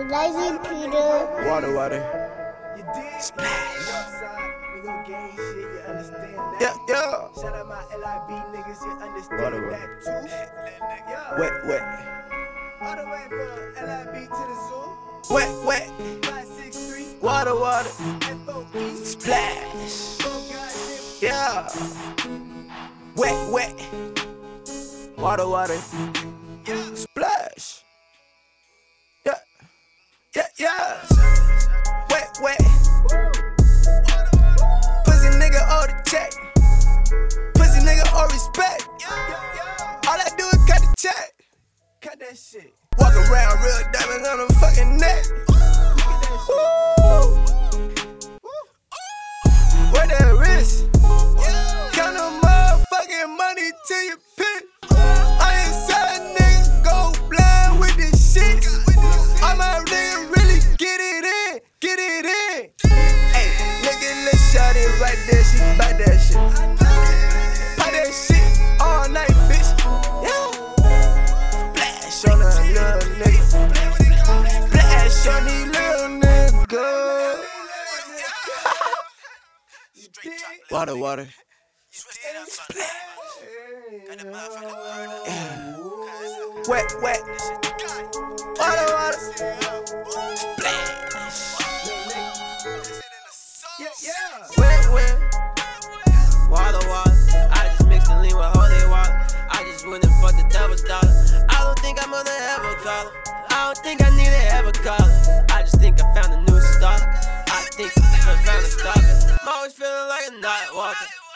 iLoveupeter. Water, water. You dig? Splash. Outside, we gon' gang shit, you understand? Yeah, yeah. Shout out my LIB niggas, you understand Water, that too? Yeah. Wet, wet. All the way from LIB to the zoo. Wet, wet. 563 Water, water. FOE. Splash. Oh. Yeah. Wet, wet. Water, water. Yeah. Splash. That shit. Walk around real diamonds on the fucking neck. Water, water. Wet, wet. Water,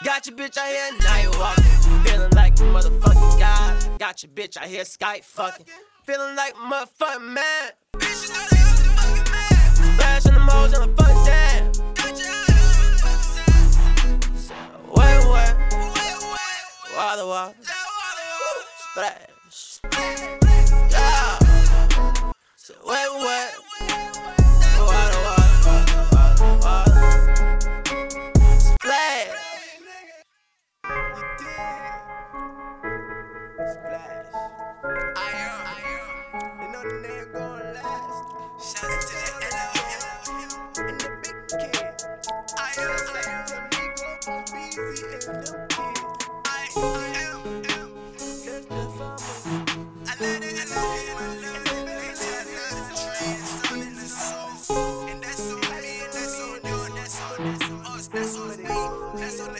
Got your bitch out here night walking. Feeling like a motherfucking god. Got your bitch out here Skype fucking. Feeling like motherfucking man. Splash in the moles in the fucking sand. Wet, wet. Water, water. Splash. Am. The name gon' last. Shout out to the LL. And the big kid. I am. I am. Amigo, Beezy, and them kids. I am. That's the farmer. I love it, the the. That's on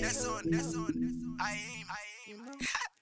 that's on that's on the I am, I am.